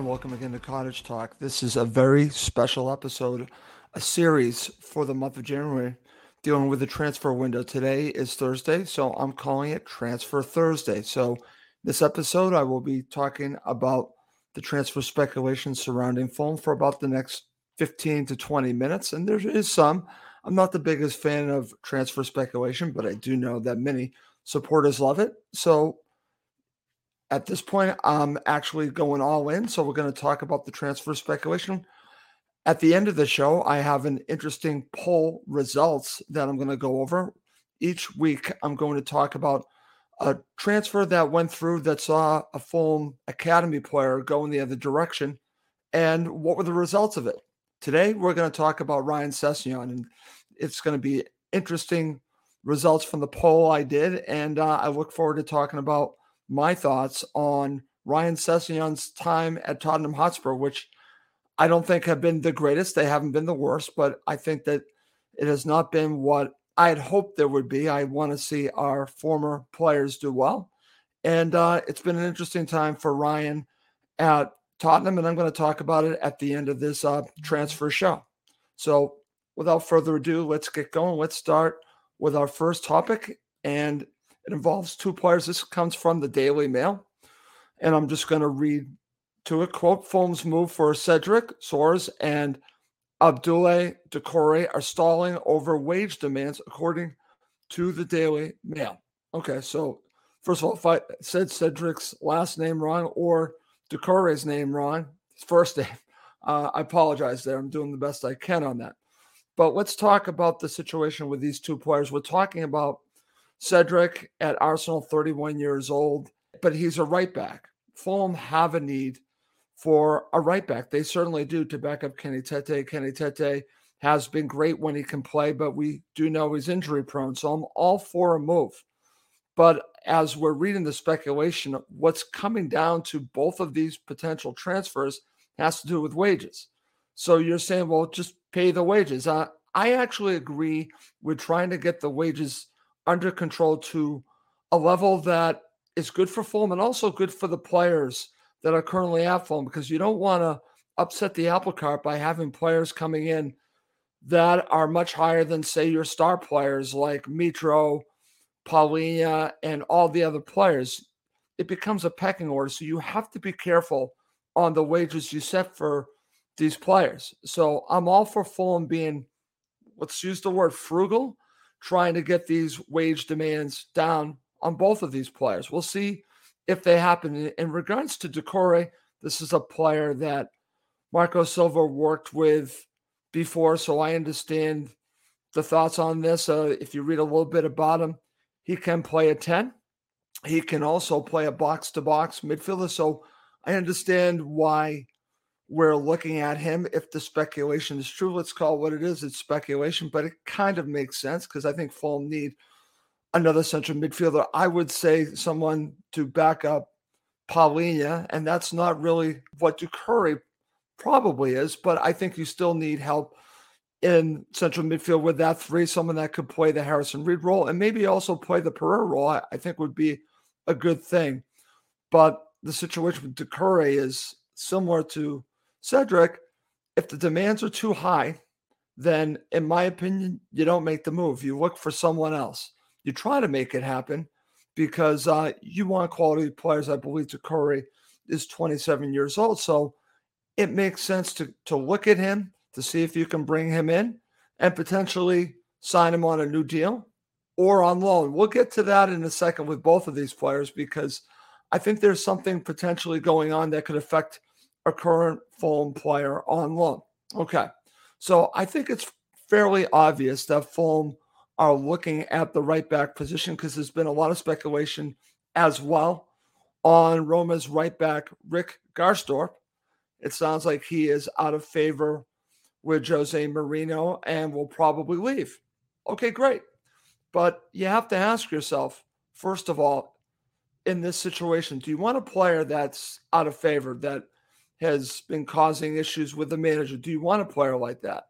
And welcome again to Cottage Talk. This is a very special episode, a series for the month of January dealing with the transfer window. Today is Thursday, so I'm calling it Transfer Thursday. So, this episode, I will be talking about the transfer speculation surrounding Fulham for about the next 15 to 20 minutes. And there is some. I'm not the biggest fan of transfer speculation, but I do know that many supporters love it. So, at this point, I'm actually going all in. So we're going to talk about the transfer speculation. At the end of the show, I have an interesting poll results that I'm going to go over. Each week, I'm going to talk about a transfer that went through that saw a Fulham academy player go in the other direction and what were the results of it. Today, we're going to talk about Ryan Sessegnon, and it's going to be interesting results from the poll I did. And uh, I look forward to talking about my thoughts on Ryan Sessegnon's time at Tottenham Hotspur, which I don't think have been the greatest. They haven't been the worst, but I think that it has not been what I had hoped there would be. I want to see our former players do well. And uh, it's been an interesting time for Ryan at Tottenham, and I'm going to talk about it at the end of this uh, transfer show. So, without further ado, let's get going. Let's start with our first topic, and it involves two players. This comes from the Daily Mail. And I'm just going to read to it. Quote Fulham's move for Cedric Soares and Abdoulaye Doucouré are stalling over wage demands, according to the Daily Mail. Okay, so first of all, if I said Cedric's last name wrong or Doucouré's name wrong, his first name, uh, I apologize there. I'm doing the best I can on that. But let's talk about the situation with these two players. We're talking about Cedric at Arsenal, 31 years old, but he's a right back. Fulham have a need for a right back. They certainly do to back up Kenny Tete. Kenny Tete has been great when he can play, but we do know he's injury prone. So I'm all for a move. But as we're reading the speculation, what's coming down to both of these potential transfers has to do with wages. So you're saying, well, just pay the wages. Uh, I actually agree with trying to get the wages under control to a level that is good for Fulham and also good for the players that are currently at Fulham because you don't want to upset the apple cart by having players coming in that are much higher than, say, your star players like Mitro, Palhinha, and all the other players. It becomes a pecking order. So you have to be careful on the wages you set for these players. So I'm all for Fulham being, let's use the word frugal trying to get these wage demands down on both of these players. We'll see if they happen. In regards to Doucouré, this is a player that Marco Silva worked with before, so I understand the thoughts on this. Uh, if you read a little bit about him, he can play a 10. He can also play a box to box midfielder. So I understand why we're looking at him. If the speculation is true, let's call it what it is. It's speculation, but it kind of makes sense because I think Fulham need another central midfielder. I would say someone to back up Palhinha, and that's not really what Doucouré probably is, but I think you still need help in central midfield with that three, someone that could play the Harrison Reid role and maybe also play the Pereira role, I, I think would be a good thing. But the situation with Doucouré is similar to Cedric. If the demands are too high, then in my opinion, you don't make the move. You look for someone else. You try to make it happen because uh, you want quality players. I believe Doucouré is 27 years old. So it makes sense to, to look at him to see if you can bring him in and potentially sign him on a new deal or on loan. We'll get to that in a second with both of these players because I think there's something potentially going on that could affect a current Fulham player on loan. Okay. So I think it's fairly obvious that Fulham are looking at the right back position because there's been a lot of speculation as well on Roma's right back, Rick Karsdorp. It sounds like he is out of favor with Jose Mourinho and will probably leave. Okay, great. But you have to ask yourself, first of all, in this situation, do you want a player that's out of favor that has been causing issues with the manager? Do you want a player like that?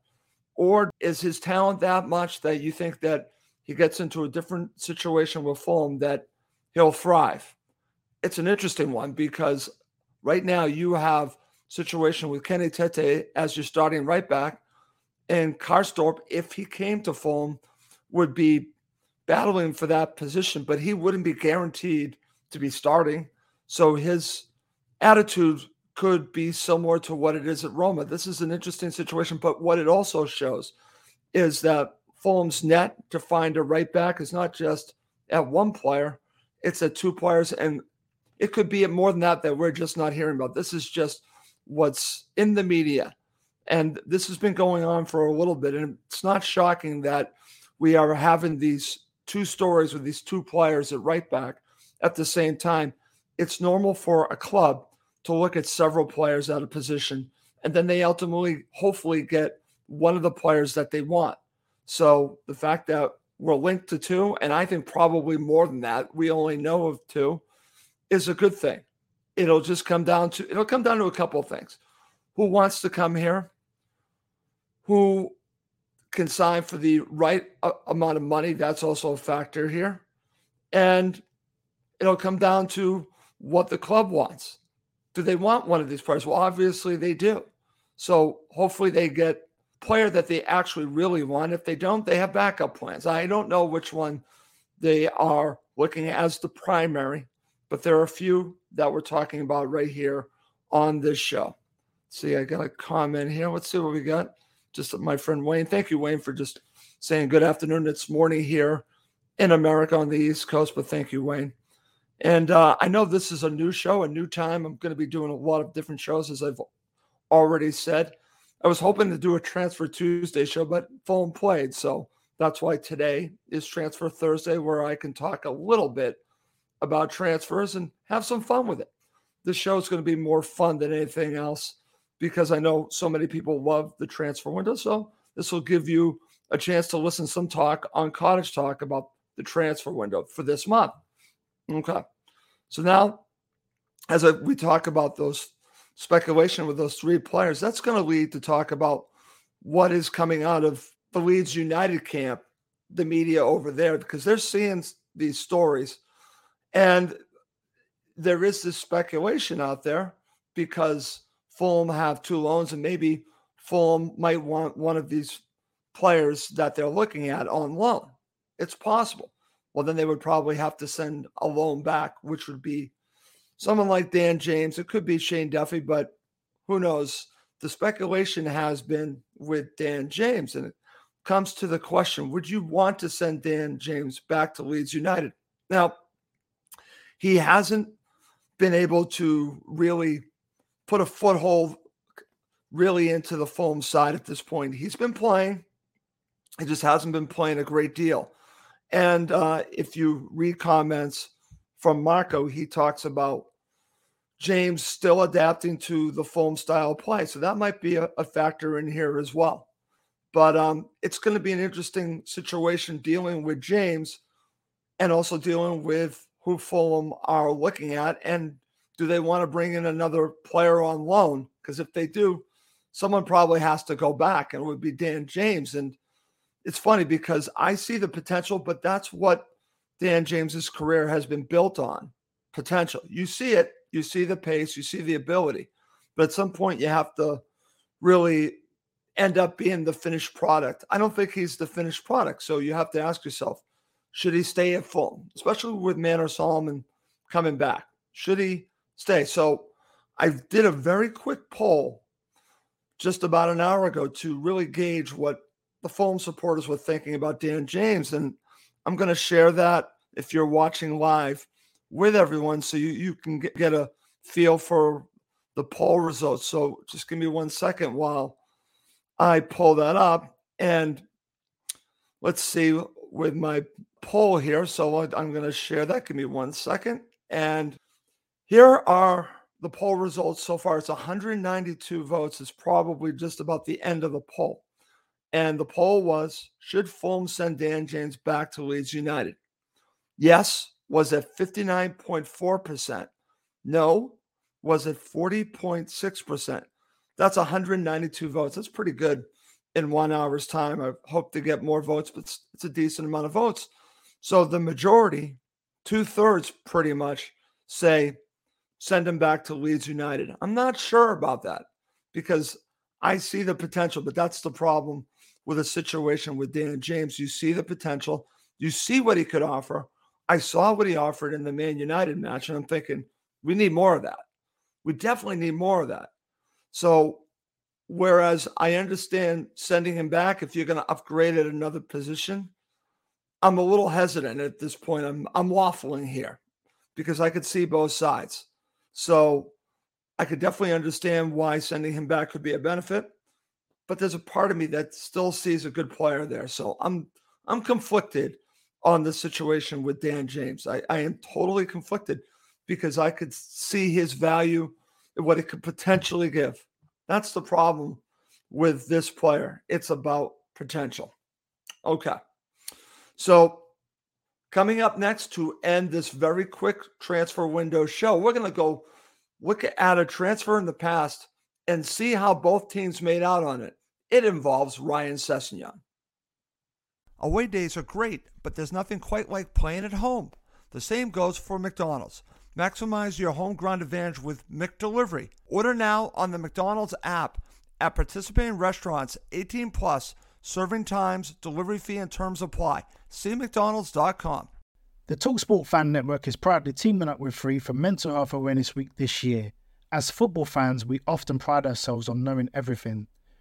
Or is his talent that much that you think that he gets into a different situation with Fulham that he'll thrive? It's an interesting one because right now you have situation with Kenny Tete as your starting right back. And Karsdorp, if he came to Fulham, would be battling for that position, but he wouldn't be guaranteed to be starting. So his attitude could be similar to what it is at Roma. This is an interesting situation, but what it also shows is that Fulham's net to find a right back is not just at one player, it's at two players. And it could be more than that that we're just not hearing about. This is just what's in the media. And this has been going on for a little bit. And it's not shocking that we are having these two stories with these two players at right back at the same time. It's normal for a club to look at several players out of position, and then they ultimately, hopefully, get one of the players that they want. So the fact that we're linked to two, and I think probably more than that, we only know of two, is a good thing it'll just come down to it'll come down to a couple of things. Who wants to come here? Who can sign for the right uh, amount of money? That's also a factor here. And it'll come down to what the club wants. Do they want one of these players? Well, obviously they do. So hopefully they get player that they actually really want. If they don't, they have backup plans. I don't know which one they are looking at as the primary but there are a few that we're talking about right here on this show. See, I got a comment here. Let's see what we got. Just my friend Wayne. Thank you, Wayne, for just saying good afternoon. It's morning here in America on the East Coast, but thank you, Wayne. And uh, I know this is a new show, a new time. I'm going to be doing a lot of different shows, as I've already said. I was hoping to do a Transfer Tuesday show, but Fulham played. So that's why today is Transfer Thursday, where I can talk a little bit about transfers and have some fun with it. This show is going to be more fun than anything else because I know so many people love the transfer window. So this will give you a chance to listen some talk on Cottage Talk about the transfer window for this month. Okay. So now, as we talk about those speculation with those three players, that's going to lead to talk about what is coming out of the Leeds United camp, the media over there, because they're seeing these stories and there is this speculation out there because Fulham have two loans, and maybe Fulham might want one of these players that they're looking at on loan. It's possible. Well, then they would probably have to send a loan back, which would be someone like Dan James. It could be Shane Duffy, but who knows? The speculation has been with Dan James, and it comes to the question would you want to send Dan James back to Leeds United? Now, he hasn't been able to really put a foothold really into the Fulham side at this point. He's been playing, he just hasn't been playing a great deal. And uh, if you read comments from Marco, he talks about James still adapting to the Fulham style play. So that might be a, a factor in here as well. But um, it's going to be an interesting situation dealing with James and also dealing with who Fulham are looking at. And do they want to bring in another player on loan? Because if they do, someone probably has to go back, and it would be Dan James. And it's funny because I see the potential, but that's what Dan James's career has been built on potential. You see it, you see the pace, you see the ability, but at some point you have to really end up being the finished product. I don't think he's the finished product. So you have to ask yourself, should he stay at Fulham, especially with Manor Solomon coming back? Should he stay? So I did a very quick poll just about an hour ago to really gauge what the Fulham supporters were thinking about Dan James. And I'm going to share that if you're watching live with everyone so you, you can get, get a feel for the poll results. So just give me one second while I pull that up. And let's see with my poll here. So I'm going to share that. Give me one second. And here are the poll results so far. It's 192 votes. It's probably just about the end of the poll. And the poll was Should Fulham send Dan James back to Leeds United? Yes was at 59.4%. No was at 40.6%. That's 192 votes. That's pretty good in one hour's time. I hope to get more votes, but it's, it's a decent amount of votes. So the majority, two thirds pretty much, say send him back to Leeds United. I'm not sure about that because I see the potential, but that's the problem with a situation with Dan James. You see the potential, you see what he could offer. I saw what he offered in the Man United match, and I'm thinking, we need more of that. We definitely need more of that. So, whereas I understand sending him back if you're going to upgrade at another position, I'm a little hesitant at this point. I'm I'm waffling here because I could see both sides. So I could definitely understand why sending him back could be a benefit but there's a part of me that still sees a good player there. So I'm I'm conflicted on the situation with Dan James. I, I am totally conflicted because I could see his value and what it could potentially give. That's the problem with this player. It's about potential. Okay. So coming up next to end this very quick transfer window show, we're going to go look at a transfer in the past and see how both teams made out on it. It involves Ryan Sessegnon. Away days are great, but there's nothing quite like playing at home. The same goes for McDonald's. Maximize your home ground advantage with McDelivery. Order now on the McDonald's app at participating restaurants 18 plus. Serving times, delivery fee, and terms apply. See McDonald's.com. The Talksport Fan Network is proudly teaming up with Free for Mental Health Awareness Week this year. As football fans, we often pride ourselves on knowing everything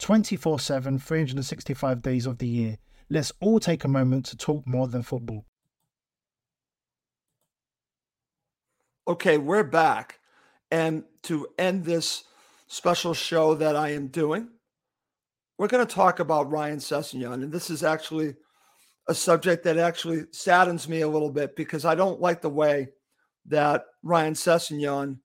24 7, 365 days of the year. Let's all take a moment to talk more than football. Okay, we're back. And to end this special show that I am doing, we're going to talk about Ryan Sessegnon. And this is actually a subject that actually saddens me a little bit because I don't like the way that Ryan Sessegnon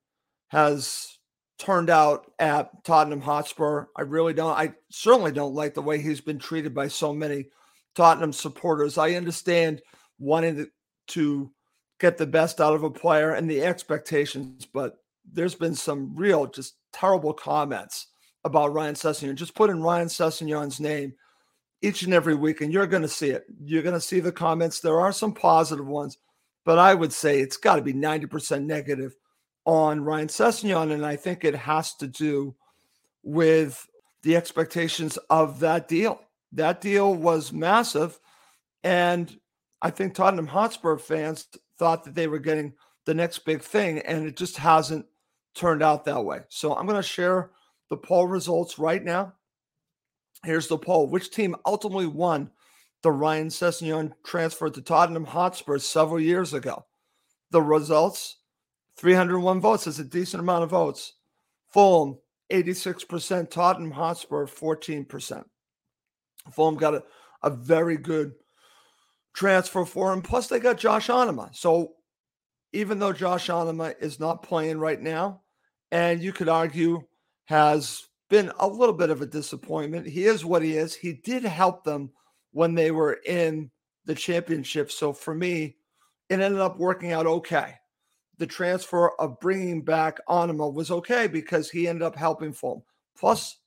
has turned out at Tottenham Hotspur. I really don't. I certainly don't like the way he's been treated by so many Tottenham supporters. I understand wanting to get the best out of a player and the expectations, but there's been some real, just terrible comments about Ryan Sessegnon. Just put in Ryan Sessegnon's name each and every week, and you're going to see it. You're going to see the comments. There are some positive ones, but I would say it's got to be 90% negative on Ryan Sessegnon, and I think it has to do with the expectations of that deal. That deal was massive, and I think Tottenham Hotspur fans thought that they were getting the next big thing, and it just hasn't turned out that way. So I'm going to share the poll results right now. Here's the poll. Which team ultimately won the Ryan Sessegnon transfer to Tottenham Hotspur several years ago? The results 301 votes is a decent amount of votes. Fulham, 86%. Tottenham Hotspur, 14%. Fulham got a, a very good transfer for him. Plus, they got Josh Onomah. So, even though Josh Onomah is not playing right now, and you could argue has been a little bit of a disappointment, he is what he is. He did help them when they were in the championship. So, for me, it ended up working out okay the transfer of bringing back Onomah was okay because he ended up helping Fulham. Plus,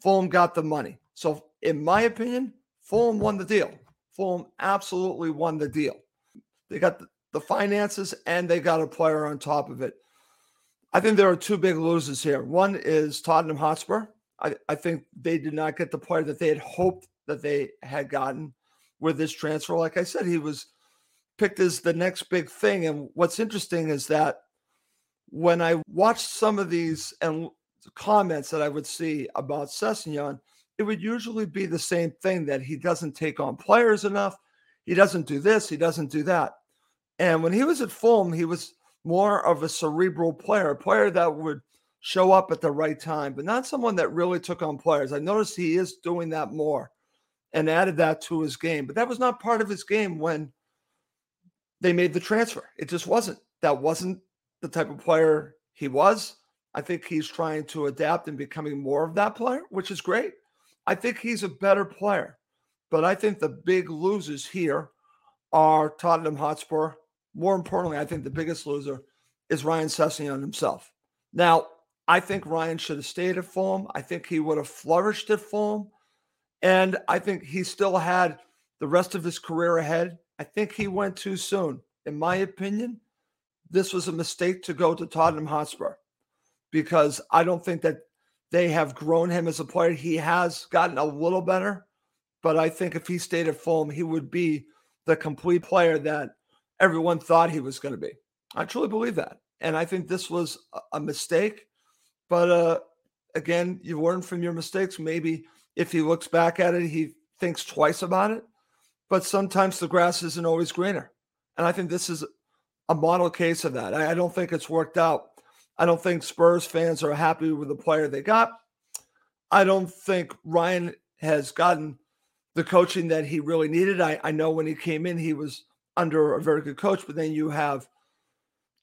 Fulham got the money. So, in my opinion, Fulham won the deal. Fulham absolutely won the deal. They got the, the finances and they got a player on top of it. I think there are two big losers here. One is Tottenham Hotspur. I, I think they did not get the player that they had hoped that they had gotten with this transfer. Like I said, he was picked as the next big thing. And what's interesting is that when I watched some of these and comments that I would see about Sessegnon, it would usually be the same thing that he doesn't take on players enough. He doesn't do this, he doesn't do that. And when he was at Fulham, he was more of a cerebral player, a player that would show up at the right time, but not someone that really took on players. I noticed he is doing that more and added that to his game, but that was not part of his game when they made the transfer. It just wasn't. That wasn't the type of player he was. I think he's trying to adapt and becoming more of that player, which is great. I think he's a better player. But I think the big losers here are Tottenham Hotspur. More importantly, I think the biggest loser is Ryan Sessegnon himself. Now, I think Ryan should have stayed at Fulham. I think he would have flourished at Fulham. And I think he still had the rest of his career ahead. I think he went too soon. In my opinion, this was a mistake to go to Tottenham Hotspur because I don't think that they have grown him as a player. He has gotten a little better, but I think if he stayed at Fulham, he would be the complete player that everyone thought he was going to be. I truly believe that. And I think this was a mistake. But uh, again, you learn from your mistakes. Maybe if he looks back at it, he thinks twice about it but sometimes the grass isn't always greener. And I think this is a model case of that. I, don't think it's worked out. I don't think Spurs fans are happy with the player they got. I don't think Ryan has gotten the coaching that he really needed. I, I know when he came in, he was under a very good coach, but then you have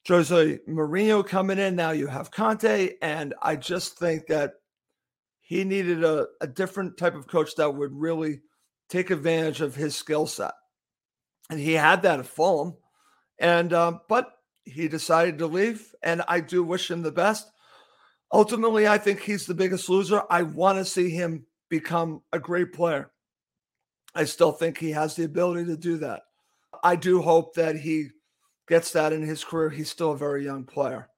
Jose Mourinho coming in. Now you have Conte. And I just think that he needed a, a different type of coach that would really take advantage of his skill set. And he had that at Fulham. And, um, but he decided to leave. And I do wish him the best. Ultimately, I think he's the biggest loser. I want to see him become a great player. I still think he has the ability to do that. I do hope that he gets that in his career. He's still a very young player.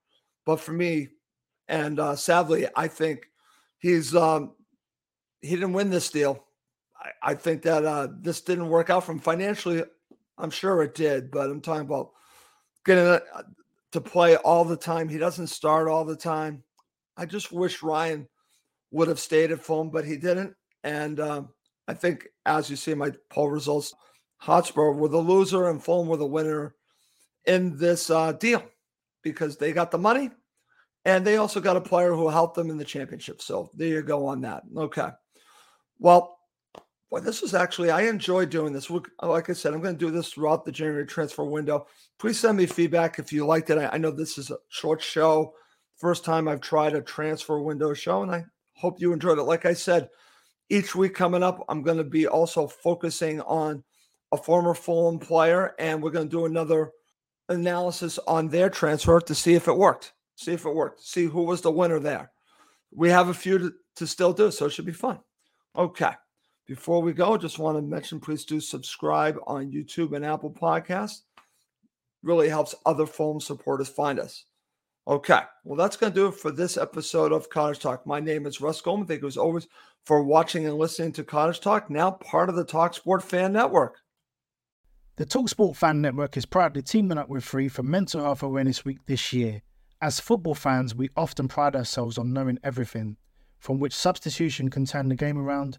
But for me, and uh, sadly, I think he's um, he didn't win this deal. I, think that uh, this didn't work out from financially. I'm sure it did, but I'm talking about getting uh, to play all the time. He doesn't start all the time. I just wish Ryan would have stayed at Fulham, but he didn't. And um, I think, as you see my poll results, Hotspur were the loser and Fulham were the winner in this uh, deal because they got the money and they also got a player who helped them in the championship. So there you go on that. Okay. Well, Boy, this is actually, I enjoy doing this. Uh, like I said, I'm going to do this throughout the January transfer window. Please send me feedback if you liked it. I, I know this is a short show. First time I've tried a transfer window show, and I hope you enjoyed it. Like I said, each week coming up, I'm going to be also focusing on a former Fulham player, and we're going to do another analysis on their transfer to see if it worked. See if it worked. See who was the winner there. We have a few to, to still do, so it should be fun. Okay. Before we go, just want to mention please do subscribe on YouTube and Apple Podcasts. Really helps other Fulham supporters find us. Okay, well, that's going to do it for this episode of Cottage Talk. My name is Russ Goldman. Thank you as always for watching and listening to Cottage Talk, now part of the TalkSport Fan Network. The TalkSport Fan Network is proudly teaming up with Free for Mental Health Awareness Week this year. As football fans, we often pride ourselves on knowing everything from which substitution can turn the game around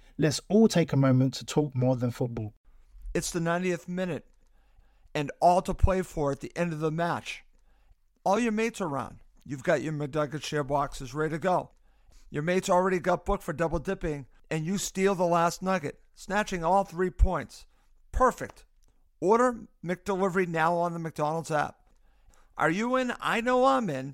Let's all take a moment to talk more than football. It's the 90th minute and all to play for at the end of the match. All your mates are around. You've got your McNugget share boxes ready to go. Your mates already got booked for double dipping, and you steal the last nugget, snatching all three points. Perfect. Order McDelivery now on the McDonald's app. Are you in? I know I'm in.